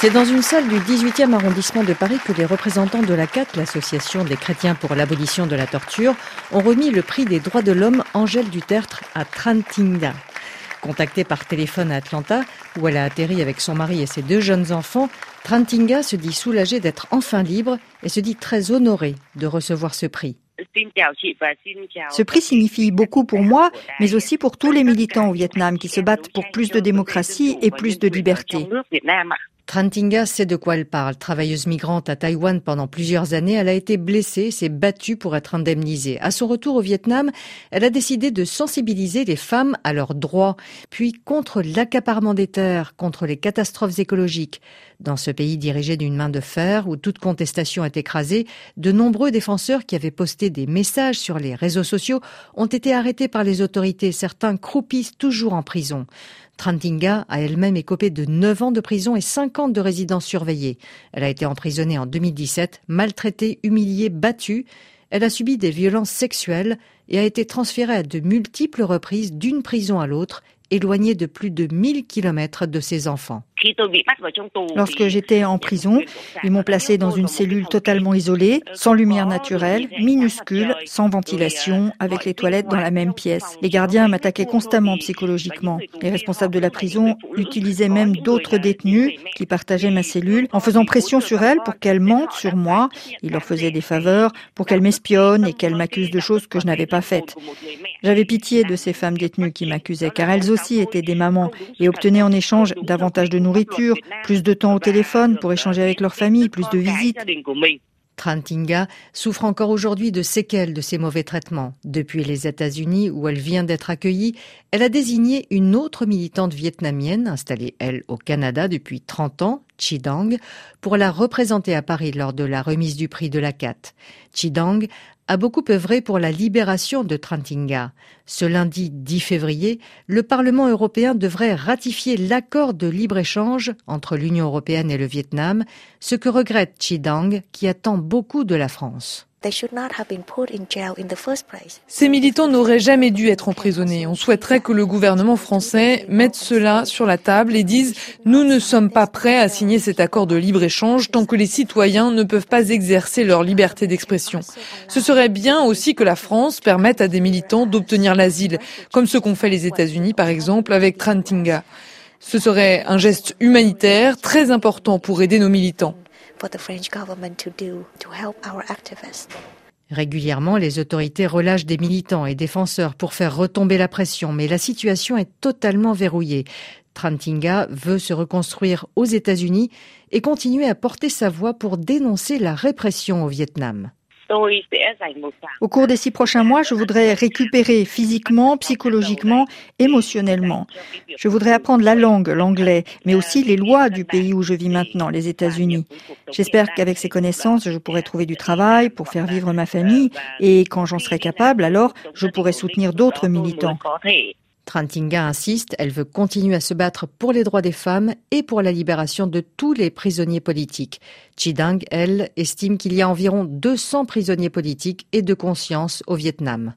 C'est dans une salle du 18e arrondissement de Paris que les représentants de la CAT, l'association des chrétiens pour l'abolition de la torture, ont remis le prix des droits de l'homme Angèle Dutertre à Trantinga. Contactée par téléphone à Atlanta, où elle a atterri avec son mari et ses deux jeunes enfants, Trantinga se dit soulagée d'être enfin libre et se dit très honorée de recevoir ce prix. Ce prix signifie beaucoup pour moi, mais aussi pour tous les militants au Vietnam qui se battent pour plus de démocratie et plus de liberté. Trantinga sait de quoi elle parle. Travailleuse migrante à Taïwan pendant plusieurs années, elle a été blessée, s'est battue pour être indemnisée. À son retour au Vietnam, elle a décidé de sensibiliser les femmes à leurs droits, puis contre l'accaparement des terres, contre les catastrophes écologiques. Dans ce pays dirigé d'une main de fer, où toute contestation est écrasée, de nombreux défenseurs qui avaient posté des messages sur les réseaux sociaux ont été arrêtés par les autorités. Certains croupissent toujours en prison. Trantinga a elle-même écopé de 9 ans de prison et 50 de résidence surveillée. Elle a été emprisonnée en 2017, maltraitée, humiliée, battue. Elle a subi des violences sexuelles et a été transférée à de multiples reprises d'une prison à l'autre, éloignée de plus de 1000 kilomètres de ses enfants. Lorsque j'étais en prison, ils m'ont placé dans une cellule totalement isolée, sans lumière naturelle, minuscule, sans ventilation, avec les toilettes dans la même pièce. Les gardiens m'attaquaient constamment psychologiquement. Les responsables de la prison utilisaient même d'autres détenus qui partageaient ma cellule en faisant pression sur elles pour qu'elles mentent sur moi. Ils leur faisaient des faveurs pour qu'elles m'espionnent et qu'elles m'accusent de choses que je n'avais pas faites. J'avais pitié de ces femmes détenues qui m'accusaient car elles aussi étaient des mamans et obtenaient en échange davantage de nourriture, plus de temps au téléphone pour échanger avec leur famille, plus de visites. Trantinga souffre encore aujourd'hui de séquelles de ces mauvais traitements. Depuis les États-Unis, où elle vient d'être accueillie, elle a désigné une autre militante vietnamienne, installée elle au Canada depuis 30 ans, Chi Dang, pour la représenter à Paris lors de la remise du prix de la CAT. Chi Dang a beaucoup œuvré pour la libération de Trantinga. Ce lundi 10 février, le Parlement européen devrait ratifier l'accord de libre-échange entre l'Union européenne et le Vietnam, ce que regrette Chi Dang, qui attend beaucoup de la France. Ces militants n'auraient jamais dû être emprisonnés. On souhaiterait que le gouvernement français mette cela sur la table et dise nous ne sommes pas prêts à signer cet accord de libre-échange tant que les citoyens ne peuvent pas exercer leur liberté d'expression. Ce serait bien aussi que la France permette à des militants d'obtenir l'asile, comme ce qu'ont fait les États-Unis par exemple avec Trantinga. Ce serait un geste humanitaire très important pour aider nos militants. Régulièrement, les autorités relâchent des militants et défenseurs pour faire retomber la pression, mais la situation est totalement verrouillée. Trantinga veut se reconstruire aux États-Unis et continuer à porter sa voix pour dénoncer la répression au Vietnam. Au cours des six prochains mois, je voudrais récupérer physiquement, psychologiquement, émotionnellement. Je voudrais apprendre la langue, l'anglais, mais aussi les lois du pays où je vis maintenant, les États-Unis. J'espère qu'avec ces connaissances, je pourrai trouver du travail pour faire vivre ma famille et quand j'en serai capable, alors je pourrai soutenir d'autres militants. Trantinga insiste, elle veut continuer à se battre pour les droits des femmes et pour la libération de tous les prisonniers politiques. Chidang, elle, estime qu'il y a environ 200 prisonniers politiques et de conscience au Vietnam.